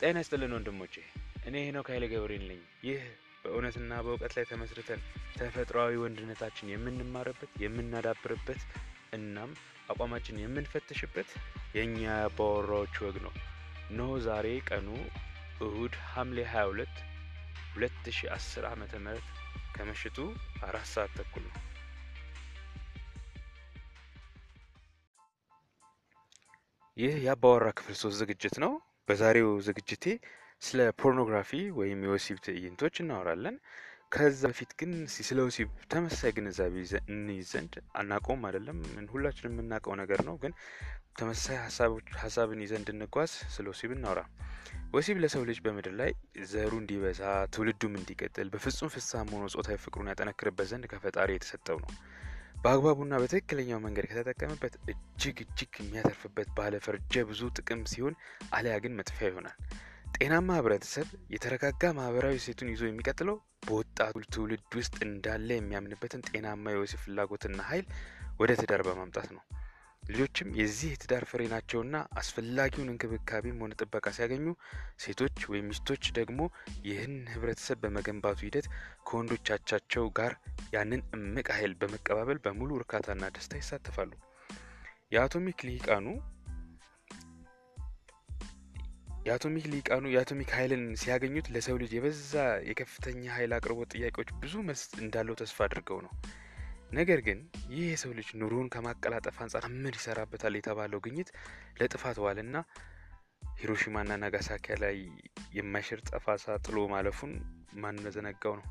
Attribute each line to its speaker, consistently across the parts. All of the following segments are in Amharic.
Speaker 1: ጤና ይስጥልን ወንድሞቼ፣ እኔ ሄኖክ ኃይለ ገብርኤል ነኝ። ይህ በእውነትና በእውቀት ላይ ተመስርተን ተፈጥሯዊ ወንድነታችን የምንማርበት የምናዳብርበት እናም አቋማችን የምንፈትሽበት የእኛ የአባወራዎች ወግ ነው። እነሆ ዛሬ ቀኑ እሁድ ሐምሌ 22 2010 ዓመተ ምህረት ከምሽቱ አራት ሰዓት ተኩል ነው። ይህ የአባወራ ክፍል ሶስት ዝግጅት ነው። በዛሬው ዝግጅቴ ስለ ፖርኖግራፊ ወይም የወሲብ ትዕይንቶች እናወራለን። ከዛ በፊት ግን ስለ ወሲብ ተመሳሳይ ግንዛቤ እንይዝ ዘንድ አናውቀውም አይደለም፣ ሁላችንም የምናውቀው ነገር ነው። ግን ተመሳሳይ ሀሳብን ይዘን እንድንጓዝ ስለ ወሲብ እናውራ። ወሲብ ለሰው ልጅ በምድር ላይ ዘሩ እንዲበዛ ትውልዱም እንዲቀጥል በፍጹም ፍስሐም ሆኖ ጾታዊ ፍቅሩን ያጠነክርበት ዘንድ ከፈጣሪ የተሰጠው ነው። በአግባቡና በትክክለኛው መንገድ ከተጠቀመበት እጅግ እጅግ የሚያተርፍበት ባለ ፈርጀ ብዙ ጥቅም ሲሆን፣ አሊያ ግን መጥፊያ ይሆናል። ጤናማ ህብረተሰብ የተረጋጋ ማህበራዊ ሴቱን ይዞ የሚቀጥለው በወጣቱ ትውልድ ውስጥ እንዳለ የሚያምንበትን ጤናማ የወሲብ ፍላጎትና ኃይል ወደ ትዳር በማምጣት ነው። ልጆችም የዚህ የትዳር ፍሬ ናቸውና አስፈላጊውን እንክብካቤም ሆነ ጥበቃ ሲያገኙ፣ ሴቶች ወይም ሚስቶች ደግሞ ይህን ህብረተሰብ በመገንባቱ ሂደት ከወንዶቻቸው ጋር ያንን እምቅ ኃይል በመቀባበል በሙሉ እርካታና ደስታ ይሳተፋሉ። የአቶሚክ ልሂቃኑ የአቶሚክ ልሂቃኑ የአቶሚክ ኃይልን ሲያገኙት ለሰው ልጅ የበዛ የከፍተኛ ኃይል አቅርቦት ጥያቄዎች ብዙ መልስ እንዳለው ተስፋ አድርገው ነው። ነገር ግን ይህ የሰው ልጅ ኑሮውን ከማቀላጠፍ አንጻር ምን ይሰራበታል የተባለው ግኝት ለጥፋት ዋለና ሂሮሺማና ናጋሳኪ ላይ የማይሽር ጠፋሳ ጥሎ ማለፉን ማንዘነጋው ነው።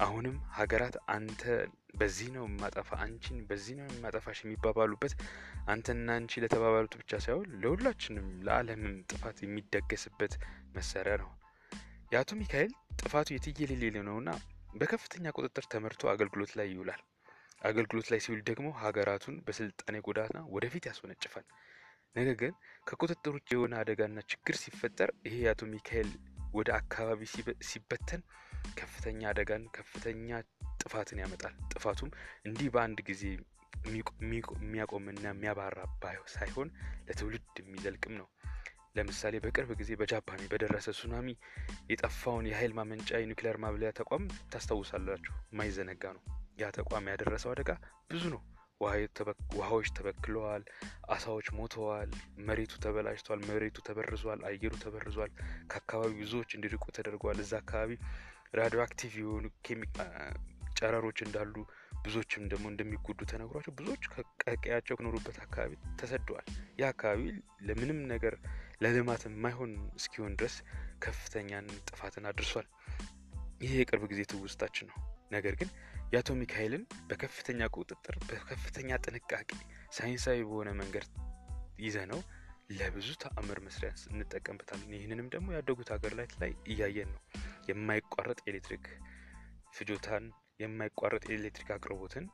Speaker 1: አሁንም ሀገራት አንተ በዚህ ነው የማጠፋ አንቺን በዚህ ነው የማጠፋሽ የሚባባሉበት አንተና አንቺ ለተባባሉት ብቻ ሳይሆን ለሁላችንም ለዓለምም ጥፋት የሚደገስበት መሳሪያ ነው። የአቶሚክ ኃይል ጥፋቱ የትየሌሌ ነውና በከፍተኛ ቁጥጥር ተመርቶ አገልግሎት ላይ ይውላል። አገልግሎት ላይ ሲውል ደግሞ ሀገራቱን በስልጣኔ ጎዳና ወደፊት ያስወነጭፋል። ነገር ግን ከቁጥጥር ውጭ የሆነ አደጋና ችግር ሲፈጠር ይሄ የአቶሚክ ኃይል ወደ አካባቢ ሲበ- ሲበተን ከፍተኛ አደጋን ከፍተኛ ጥፋትን ያመጣል። ጥፋቱም እንዲህ በአንድ ጊዜ የሚያቆምና የሚያባራ ሳይሆን ለትውልድ የሚዘልቅም ነው። ለምሳሌ በቅርብ ጊዜ በጃፓን በደረሰ ሱናሚ የጠፋውን የኃይል ማመንጫ የኒውክሌር ማብለያ ተቋም ታስታውሳላችሁ። የማይዘነጋ ነው። ያ ተቋም ያደረሰው አደጋ ብዙ ነው። ውሃዎች ተበክለዋል፣ አሳዎች ሞተዋል፣ መሬቱ ተበላሽቷል፣ መሬቱ ተበርዟል፣ አየሩ ተበርዟል። ከአካባቢው ብዙዎች እንዲርቁ ተደርገዋል። እዛ አካባቢ radioactive የሆኑ ጨረሮች እንዳሉ ብዙዎችም ደግሞ እንደሚጎዱ ተነግሯቸው ብዙዎች ከቀያቸው ከኖሩበት አካባቢ ተሰደዋል። ያ አካባቢ ለምንም ነገር ለልማት የማይሆን እስኪሆን ድረስ ከፍተኛን ጥፋትን አድርሷል። ይህ የቅርብ ጊዜ ትውስታችን ነው። ነገር ግን የአቶሚክ ኃይልን በከፍተኛ ቁጥጥር በከፍተኛ ጥንቃቄ ሳይንሳዊ በሆነ መንገድ ይዘ ነው ለብዙ ተአምር መስሪያ እንጠቀምበታለን። ይህንንም ደግሞ ያደጉት ሀገር ላይ እያየን ነው። የማይቋረጥ ኤሌክትሪክ ፍጆታን፣ የማይቋረጥ የኤሌክትሪክ አቅርቦትን፣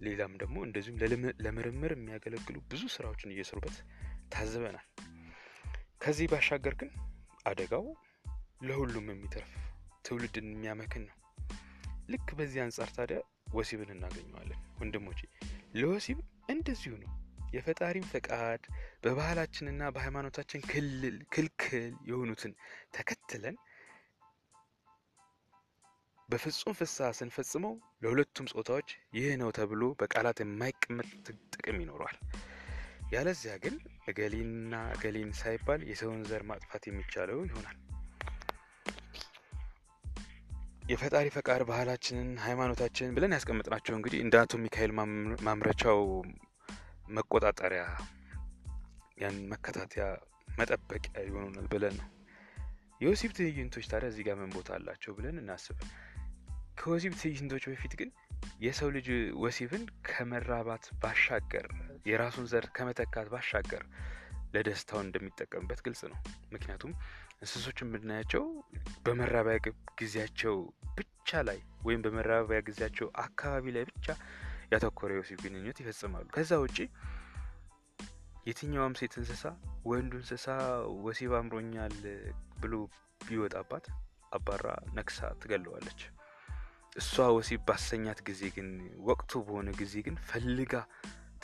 Speaker 1: ሌላም ደግሞ እንደዚሁም ለምርምር የሚያገለግሉ ብዙ ስራዎችን እየሰሩበት ታዝበናል። ከዚህ ባሻገር ግን አደጋው ለሁሉም የሚተርፍ ትውልድን የሚያመክን ነው። ልክ በዚህ አንጻር ታዲያ ወሲብን እናገኘዋለን ወንድሞቼ። ለወሲብ እንደዚሁ ነው። የፈጣሪም ፈቃድ በባህላችንና በሃይማኖታችን ክልል ክልክል የሆኑትን ተከትለን በፍጹም ፍስሐ ስንፈጽመው ለሁለቱም ጾታዎች ይህ ነው ተብሎ በቃላት የማይቀመጥ ጥቅም ይኖረዋል። ያለዚያ ግን እገሌና እገሌን ሳይባል የሰውን ዘር ማጥፋት የሚቻለው ይሆናል። የፈጣሪ ፈቃድ ባህላችንን፣ ሃይማኖታችንን ብለን ያስቀመጥናቸው እንግዲህ እንደ ኃይል ማም- ማምረቻው መቆጣጠሪያ ያን መከታተያ መጠበቂያ ይሆኑናል ብለን ነው። የወሲብ ትዕይንቶች ታዲያ እዚህ ጋር ምን ቦታ አላቸው ብለን እናስብ። ከወሲብ ትዕይንቶች በፊት ግን የሰው ልጅ ወሲብን ከመራባት ባሻገር የራሱን ዘር ከመተካት ባሻገር ለደስታው እንደሚጠቀምበት ግልጽ ነው። ምክንያቱም እንስሶችን የምናያቸው በመራቢያ ጊዜያቸው ብቻ ላይ ወይም በመራቢያ ጊዜያቸው አካባቢ ላይ ብቻ ያተኮረ የወሲብ ግንኙነት ይፈጽማሉ። ከዛ ውጪ የትኛውም ሴት እንስሳ ወንዱ እንስሳ ወሲብ አምሮኛል ብሎ ቢወጣባት አባራ ነክሳ ትገለዋለች። እሷ ወሲብ ባሰኛት ጊዜ ግን ወቅቱ በሆነ ጊዜ ግን ፈልጋ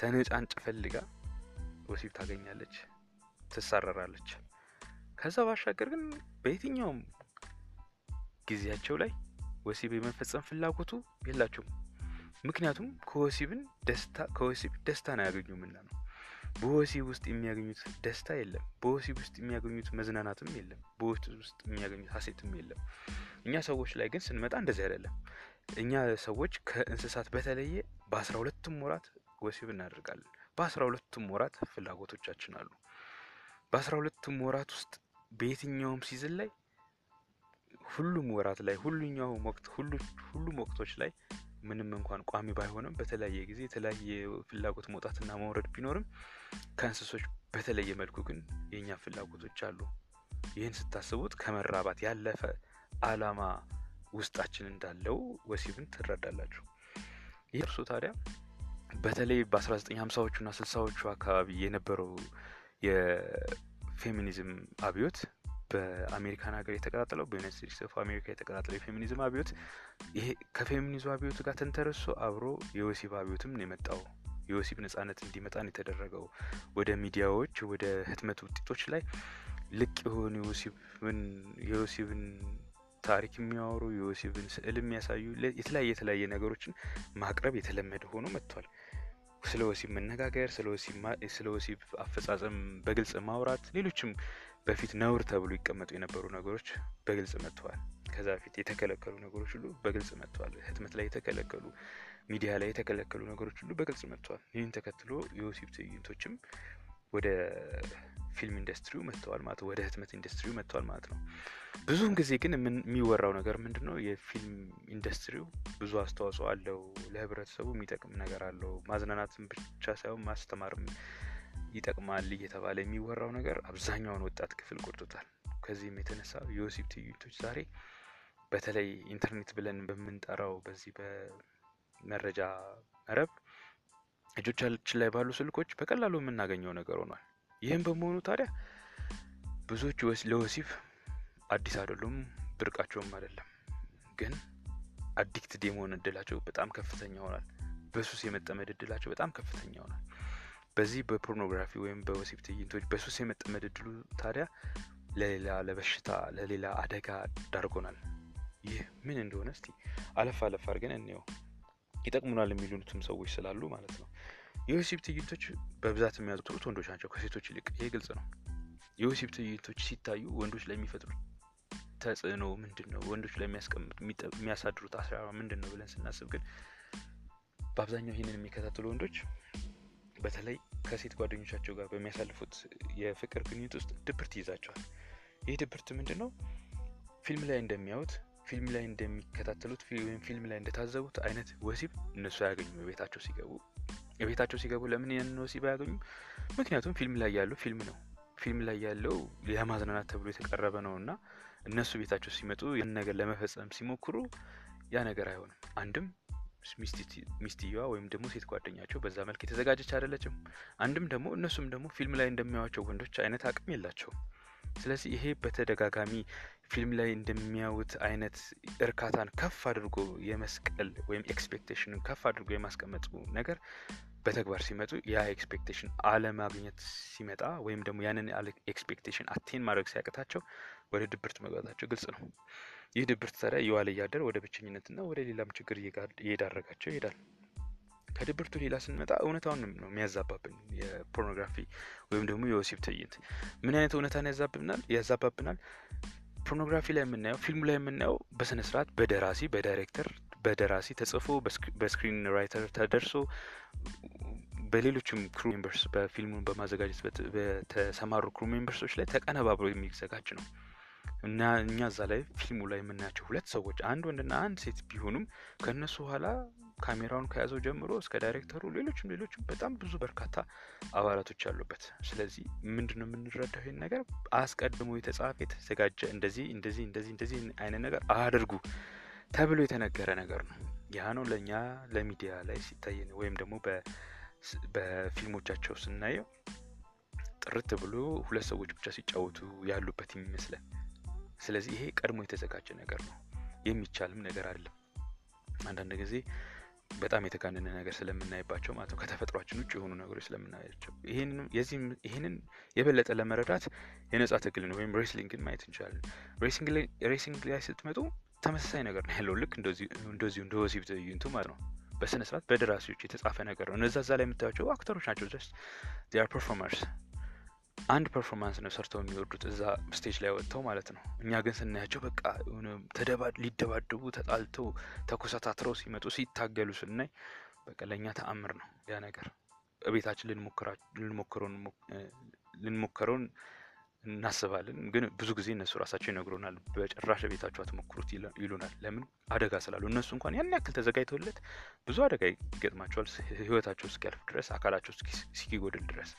Speaker 1: ተነጫንጭ ፈልጋ ወሲብ ታገኛለች፣ ትሳረራለች። ከዛ ባሻገር ግን በየትኛውም ጊዜያቸው ላይ ወሲብ የመፈጸም ፍላጎቱ የላቸውም። ምክንያቱም ከወሲብን ደስታ ከወሲብ ደስታን አያገኙምና ነው። በወሲብ ውስጥ የሚያገኙት ደስታ የለም። በወሲብ ውስጥ የሚያገኙት መዝናናትም የለም። በወሲብ ውስጥ የሚያገኙት ሀሴትም የለም። እኛ ሰዎች ላይ ግን ስንመጣ እንደዚህ አይደለም። እኛ ሰዎች ከእንስሳት በተለየ በአስራ ሁለቱም ወራት ወሲብ እናደርጋለን። በአስራ ሁለቱም ወራት ፍላጎቶቻችን አሉ። በአስራ ሁለቱም ወራት ውስጥ በየትኛውም ሲዝን ላይ ሁሉም ወራት ላይ ሁሉኛውም ወቅት ሁሉም ወቅቶች ላይ ምንም እንኳን ቋሚ ባይሆንም በተለያየ ጊዜ የተለያየ ፍላጎት መውጣትና መውረድ ቢኖርም ከእንስሶች በተለየ መልኩ ግን የእኛ ፍላጎቶች አሉ። ይህን ስታስቡት ከመራባት ያለፈ አላማ ውስጣችን እንዳለው ወሲብን ትረዳላችሁ። ይህ እርሱ ታዲያ በተለይ በ1950ዎቹ ና ስልሳዎቹ አካባቢ የነበረው የፌሚኒዝም አብዮት በአሜሪካን ሀገር የተቀጣጠለው በዩናይትድ ስቴትስ ኦፍ አሜሪካ የተቀጣጠለው የፌሚኒዝም አብዮት ይሄ ከፌሚኒዝም አብዮቱ ጋር ተንተርሶ አብሮ የወሲብ አብዮትም ነው የመጣው። የወሲብ ነጻነት እንዲመጣን የተደረገው ወደ ሚዲያዎች፣ ወደ ህትመት ውጤቶች ላይ ልቅ የሆኑ የወሲብን ታሪክ የሚያወሩ የወሲብን ስዕል የሚያሳዩ የተለያየ የተለያየ ነገሮችን ማቅረብ የተለመደ ሆኖ መጥቷል። ስለ ወሲብ መነጋገር፣ ስለ ወሲብ አፈጻጸም በግልጽ ማውራት፣ ሌሎችም በፊት ነውር ተብሎ ይቀመጡ የነበሩ ነገሮች በግልጽ መጥተዋል። ከዛ በፊት የተከለከሉ ነገሮች ሁሉ በግልጽ መጥተዋል። ህትመት ላይ የተከለከሉ፣ ሚዲያ ላይ የተከለከሉ ነገሮች ሁሉ በግልጽ መጥተዋል። ይህን ተከትሎ የወሲብ ትዕይንቶችም ወደ ፊልም ኢንዱስትሪው መጥተዋል ማለት ወደ ህትመት ኢንዱስትሪው መጥተዋል ማለት ነው። ብዙውን ጊዜ ግን የሚወራው ነገር ምንድን ነው? የፊልም ኢንዱስትሪው ብዙ አስተዋጽኦ አለው፣ ለህብረተሰቡ የሚጠቅም ነገር አለው፣ ማዝናናትን ብቻ ሳይሆን ማስተማርም ይጠቅማል እየተባለ የሚወራው ነገር አብዛኛውን ወጣት ክፍል ጎድቶታል። ከዚህም የተነሳ የወሲብ ትዕይንቶች ዛሬ በተለይ ኢንተርኔት ብለን በምንጠራው በዚህ በመረጃ መረብ እጆቻችን ላይ ባሉ ስልኮች በቀላሉ የምናገኘው ነገር ሆኗል። ይህም በመሆኑ ታዲያ ብዙዎች ለወሲብ አዲስ አይደሉም፣ ብርቃቸውም አይደለም። ግን አዲክትድ የመሆን እድላቸው በጣም ከፍተኛ ሆኗል። በሱስ የመጠመድ እድላቸው በጣም ከፍተኛ ሆኗል። በዚህ በፖርኖግራፊ ወይም በወሲብ ትዕይንቶች በሱስ የመጠመድ እድሉ ታዲያ ለሌላ ለበሽታ ለሌላ አደጋ ዳርጎናል። ይህ ምን እንደሆነ እስቲ አለፍ አለፍ አድርገን እንየው። ይጠቅሙናል የሚሉትም ሰዎች ስላሉ ማለት ነው። የወሲብ ትዕይንቶች በብዛት የሚያዘወትሩት ወንዶች ናቸው ከሴቶች ይልቅ። ይህ ግልጽ ነው። የወሲብ ትዕይንቶች ሲታዩ ወንዶች ላይ ተጽዕኖ ምንድን ነው? ወንዶች ላይ የሚያሳድሩት አስራ ምንድን ነው ብለን ስናስብ ግን በአብዛኛው ይህንን የሚከታተሉ ወንዶች በተለይ ከሴት ጓደኞቻቸው ጋር በሚያሳልፉት የፍቅር ግንኙነት ውስጥ ድብርት ይይዛቸዋል። ይህ ድብርት ምንድን ነው? ፊልም ላይ እንደሚያዩት ፊልም ላይ እንደሚከታተሉት ወይም ፊልም ላይ እንደታዘቡት አይነት ወሲብ እነሱ አያገኙም። የቤታቸው ሲገቡ የቤታቸው ሲገቡ ለምን ያንን ወሲብ አያገኙም? ምክንያቱም ፊልም ላይ ያለው ፊልም ነው። ፊልም ላይ ያለው የማዝናናት ተብሎ የተቀረበ ነው እና እነሱ ቤታቸው ሲመጡ ያን ነገር ለመፈጸም ሲሞክሩ ያ ነገር አይሆንም። አንድም ሚስትየዋ ወይም ደግሞ ሴት ጓደኛቸው በዛ መልክ የተዘጋጀች አይደለችም። አንድም ደግሞ እነሱም ደግሞ ፊልም ላይ እንደሚያዩዋቸው ወንዶች አይነት አቅም የላቸውም። ስለዚህ ይሄ በተደጋጋሚ ፊልም ላይ እንደሚያዩት አይነት እርካታን ከፍ አድርጎ የመስቀል ወይም expectation ን ከፍ አድርጎ የማስቀመጡ ነገር በተግባር ሲመጡ ያ expectation አለማግኘት ሲመጣ ወይም ደግሞ ያንን expectation attain ማድረግ ሲያቅታቸው ወደ ድብርት መግባታቸው ግልጽ ነው። ይህ ድብርት ታዲያ እየዋለ እያደር ወደ ብቸኝነትና ወደ ሌላም ችግር እየዳረጋቸው ይሄዳል። ከድብርቱ ሌላ ስንመጣ እውነታውን ነው የሚያዛባብን የፖርኖግራፊ ወይም ደግሞ የወሲብ ትዕይንት ምን አይነት እውነታን ያዛባብናል? ፖርኖግራፊ ላይ የምናየው ፊልሙ ላይ የምናየው በስነ ስርዓት በደራሲ በዳይሬክተር በደራሲ ተጽፎ በ screenwriter ተደርሶ በሌሎችም crew members በፊልሙን በማዘጋጀት በተሰማሩ ክሩ ሜምበርሶች ላይ ተቀነባብሮ የሚዘጋጅ ነው እና እኛ እዛ ላይ ፊልሙ ላይ የምናያቸው ሁለት ሰዎች አንድ ወንድና አንድ ሴት ቢሆኑም ከእነሱ ኋላ ካሜራውን ከያዘው ጀምሮ እስከ ዳይሬክተሩ ሌሎችም ሌሎችም በጣም ብዙ በርካታ አባላቶች አሉበት። ስለዚህ ምንድን ነው የምንረዳው? ይህን ነገር አስቀድሞ የተጻፈ የተዘጋጀ እንደዚህ እንደዚህ እንደዚህ እንደዚህ አይነት ነገር አድርጉ ተብሎ የተነገረ ነገር ነው። ያ ነው ለእኛ ለሚዲያ ላይ ሲታይ ወይም ደግሞ በፊልሞቻቸው ስናየው ጥርት ብሎ ሁለት ሰዎች ብቻ ሲጫወቱ ያሉበት የሚመስለን። ስለዚህ ይሄ ቀድሞ የተዘጋጀ ነገር ነው፣ የሚቻልም ነገር አይደለም። አንዳንድ ጊዜ በጣም የተጋነነ ነገር ስለምናይባቸው ማለት ነው። ከተፈጥሯችን ውጭ የሆኑ ነገሮች ስለምናያቸው ይህንን የበለጠ ለመረዳት የነጻ ትግልን ወይም wrestling ን ማየት እንችላለን። wrestling ላይ ስትመጡ ተመሳሳይ ነገር ነው ያለው። ልክ እንደዚሁ እንደ ወሲብ ትዕይንቱ ማለት ነው። በስነ ስርዓት በደራሲዎች የተጻፈ ነገር ነው። እነዛ እዛ ላይ የምታያቸው አክተሮች ናቸው። just performers አንድ performance ነው ሰርተው የሚወርዱት እዛ stage ላይ ወጥተው ማለት ነው። እኛ ግን ስናያቸው በቃ ሊደባደቡ ተጣልተው ተኮሳትረው ሲመጡ ሲታገሉ ስናይ በቃ ለእኛ ተአምር ነው ያ ነገር። እቤታችን ልንሞክረውን እናስባለን፣ ግን ብዙ ጊዜ እነሱ ራሳቸው ይነግሩናል። በጭራሽ ቤታቸው አትሞክሩት ይሉናል። ለምን? አደጋ ስላለው። እነሱ እንኳን ያን ያክል ተዘጋጅተውለት ብዙ አደጋ ይገጥማቸዋል፣ ህይወታቸው እስኪያልፍ ድረስ፣ አካላቸው እስኪጎድል ድረስ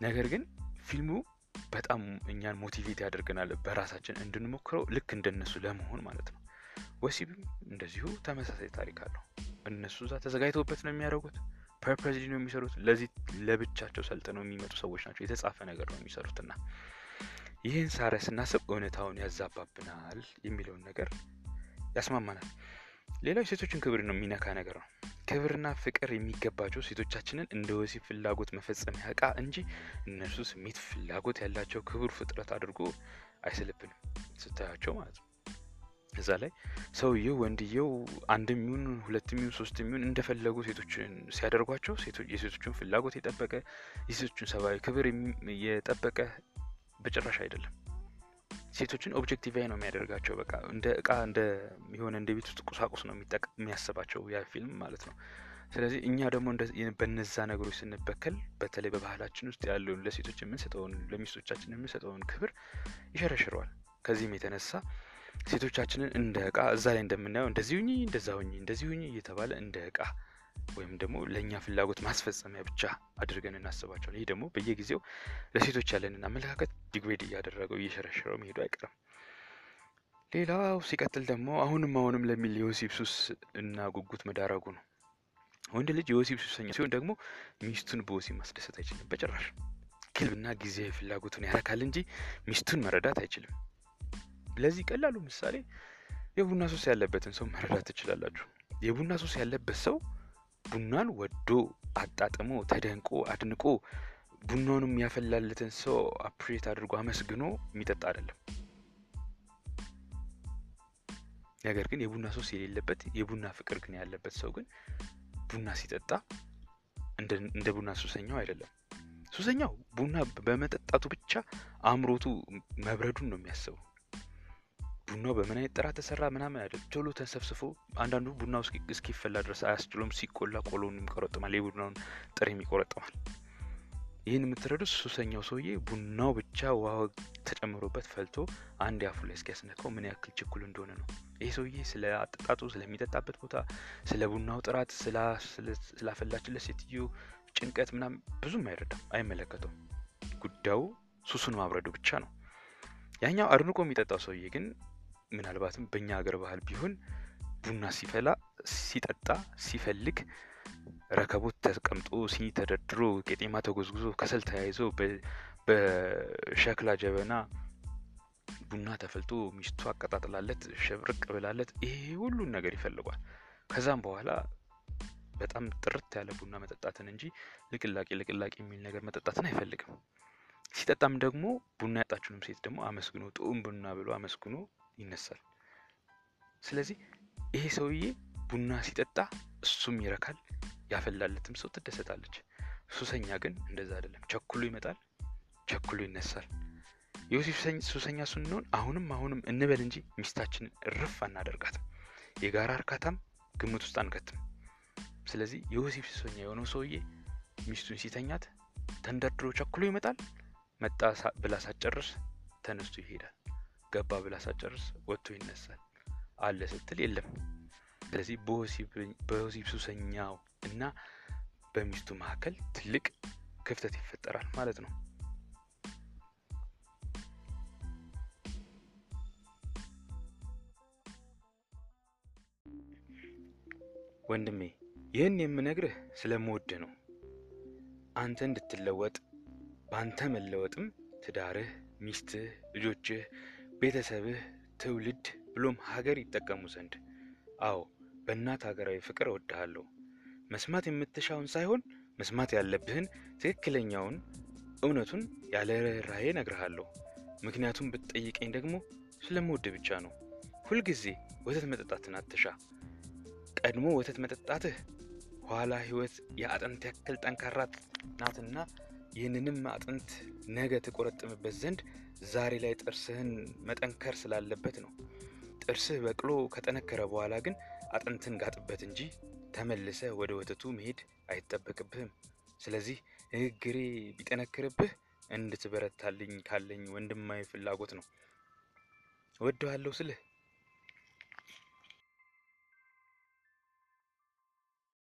Speaker 1: ነገር ግን ፊልሙ በጣም እኛን motivate ያደርገናል በራሳችን እንድንሞክረው ልክ እንደነሱ ለመሆን ማለት ነው። ወሲብም እንደዚሁ ተመሳሳይ ታሪክ አለው። እነሱ እዛ ተዘጋጅተውበት ነው የሚያደርጉት። purpose ነው የሚሰሩት። ለዚህ ለብቻቸው ሰልጥነው የሚመጡ ሰዎች ናቸው። የተጻፈ ነገር ነው የሚሰሩት እና ይህን ሳረ ስናስብ እውነታውን ያዛባብናል የሚለውን ነገር ያስማማናል። ሌላው የሴቶችን ክብር ነው የሚነካ ነገር ነው። ክብርና ፍቅር የሚገባቸው ሴቶቻችንን እንደ ወሲብ ፍላጎት መፈጸሚያ እቃ እንጂ እነርሱ ስሜት ፍላጎት ያላቸው ክቡር ፍጥረት አድርጎ አይስልብንም ስታያቸው ማለት ነው። እዛ ላይ ሰውየው ወንድየው አንድም ይሁን ሁለትም ይሁን ሶስትም ይሁን እንደፈለጉ ሴቶችን ሲያደርጓቸው የሴቶችን ፍላጎት የጠበቀ የሴቶችን ሰብአዊ ክብር የጠበቀ በጭራሽ አይደለም። ሴቶችን objectify ነው የሚያደርጋቸው። በቃ እንደ እቃ እንደ የሆነ እንደ ቤት ውስጥ ቁሳቁስ ነው የሚያስባቸው ያ ፊልም ማለት ነው። ስለዚህ እኛ ደግሞ በነዛ ነገሮች ስንበከል በተለይ በባህላችን ውስጥ ያለውን ለሴቶች የምንሰጠውን ለሚስቶቻችን የምንሰጠውን ክብር ይሸረሽረዋል። ከዚህም የተነሳ ሴቶቻችንን እንደ እቃ እዛ ላይ እንደምናየው እንደዚህ ሁኚ፣ እንደዛ ሁኚ፣ እንደዚህ ሁኚ እየተባለ እንደ እቃ ወይም ደግሞ ለእኛ ፍላጎት ማስፈጸሚያ ብቻ አድርገን እናስባቸዋል። ይህ ደግሞ በየጊዜው ለሴቶች ያለንን አመለካከት degrade እያደረገው እየሸረሸረው መሄዱ አይቀርም። ሌላው ሲቀጥል ደግሞ አሁንም አሁንም ለሚል የወሲብ ሱስ እና ጉጉት መዳረጉ ነው። ወንድ ልጅ የወሲብ ሱሰኛ ሲሆን ደግሞ ሚስቱን በወሲብ ማስደሰት አይችልም በጭራሽ። ግልብና ጊዜያዊ ፍላጎቱን ያረካል እንጂ ሚስቱን መረዳት አይችልም። ለዚህ ቀላሉ ምሳሌ የቡና ሱስ ያለበትን ሰው መረዳት ትችላላችሁ። የቡና ሱስ ያለበት ሰው ቡናን ወዶ አጣጥሞ ተደንቆ አድንቆ ቡናውንም ያፈላለትን ሰው አፕሬት አድርጎ አመስግኖ የሚጠጣ አይደለም። ነገር ግን የቡና ሱስ የሌለበት የቡና ፍቅር ግን ያለበት ሰው ግን ቡና ሲጠጣ እንደ ቡና ሱሰኛው አይደለም። ሱሰኛው ቡና በመጠጣቱ ብቻ አእምሮቱ መብረዱን ነው የሚያስበው። ቡናው በምን አይነት ጥራት ተሰራ ምናምን አይደል፣ ቶሎ ተንሰፍስፎ አንዳንዱ ቡናው እስኪፈላ ድረስ አያስችሎም። ሲቆላ ቆሎን ይቆረጥማል፣ የቡናውን ጥሬም ይቆረጥማል። ይህን የምትረዱት ሱሰኛው ሰውዬ ቡናው ብቻ ውሃ ተጨምሮበት ፈልቶ አንድ አፉ ላይ እስኪያስነካው ምን ያክል ችኩል እንደሆነ ነው። ይህ ሰውዬ ስለ አጠጣጡ፣ ስለሚጠጣበት ቦታ፣ ስለ ቡናው ጥራት፣ ስላፈላችለት ሴትዮ ጭንቀት ምናምን ብዙም አይረዳም፣ አይመለከተውም። ጉዳዩ ሱሱን ማብረዱ ብቻ ነው። ያኛው አድንቆ የሚጠጣው ሰውዬ ግን ምናልባትም በእኛ ሀገር ባህል ቢሆን ቡና ሲፈላ ሲጠጣ ሲፈልግ ረከቦት ተቀምጦ ሲኒ ተደርድሮ ቄጤማ ተጎዝጉዞ ከሰል ተያይዞ በሸክላ ጀበና ቡና ተፈልቶ ሚስቱ አቀጣጥላለት ሸብርቅ ብላለት ይሄ ሁሉን ነገር ይፈልጓል። ከዛም በኋላ በጣም ጥርት ያለ ቡና መጠጣትን እንጂ ልቅላቄ ልቅላቄ የሚል ነገር መጠጣትን አይፈልግም። ሲጠጣም ደግሞ ቡና ያጣችሁንም ሴት ደግሞ አመስግኖ ጥዑም ቡና ብሎ አመስግኖ ይነሳል። ስለዚህ ይሄ ሰውዬ ቡና ሲጠጣ እሱም ይረካል፣ ያፈላለትም ሰው ትደሰታለች። ሱሰኛ ግን እንደዛ አይደለም። ቸኩሎ ይመጣል፣ ቸኩሎ ይነሳል። የወሲብ ሱሰኛ ስንሆን አሁንም አሁንም እንበል እንጂ ሚስታችንን እርፍ አናደርጋትም። የጋራ እርካታም ግምት ውስጥ አንከትም። ስለዚህ የወሲብ ሱሰኛ የሆነው ሰውዬ ሚስቱን ሲተኛት ተንደርድሮ ቸኩሎ ይመጣል። መጣ ብላ ሳትጨርስ ተነስቶ ይሄዳል። ገባ ብላ ሳትጨርስ ወጥቶ ይነሳል። አለ ስትል የለም። ስለዚህ በወሲብ ሱሰኛው እና በሚስቱ መካከል ትልቅ ክፍተት ይፈጠራል ማለት ነው። ወንድሜ ይህን የምነግርህ ስለምወድህ ነው። አንተ እንድትለወጥ በአንተ መለወጥም ትዳርህ፣ ሚስትህ፣ ልጆችህ፣ ቤተሰብህ፣ ትውልድ ብሎም ሀገር ይጠቀሙ ዘንድ። አዎ በእናት ሀገራዊ ፍቅር እወድሃለሁ። መስማት የምትሻውን ሳይሆን መስማት ያለብህን ትክክለኛውን እውነቱን ያለ ርኅራኄ እነግርሃለሁ። ምክንያቱም ብትጠይቀኝ ደግሞ ስለምወድ ብቻ ነው። ሁልጊዜ ወተት መጠጣትን አትሻ። ቀድሞ ወተት መጠጣትህ ኋላ ሕይወት የአጥንት ያክል ጠንካራ ናትና ይህንንም አጥንት ነገ ትቆረጥምበት ዘንድ ዛሬ ላይ ጥርስህን መጠንከር ስላለበት ነው። ጥርስህ በቅሎ ከጠነከረ በኋላ ግን አጥንትን ጋጥበት እንጂ ተመልሰ ወደ ወተቱ መሄድ አይጠበቅብህም። ስለዚህ ንግግሬ ቢጠነክርብህ እንድትበረታልኝ ካለኝ ወንድማዊ ፍላጎት ነው። እወድሃለሁ ስልህ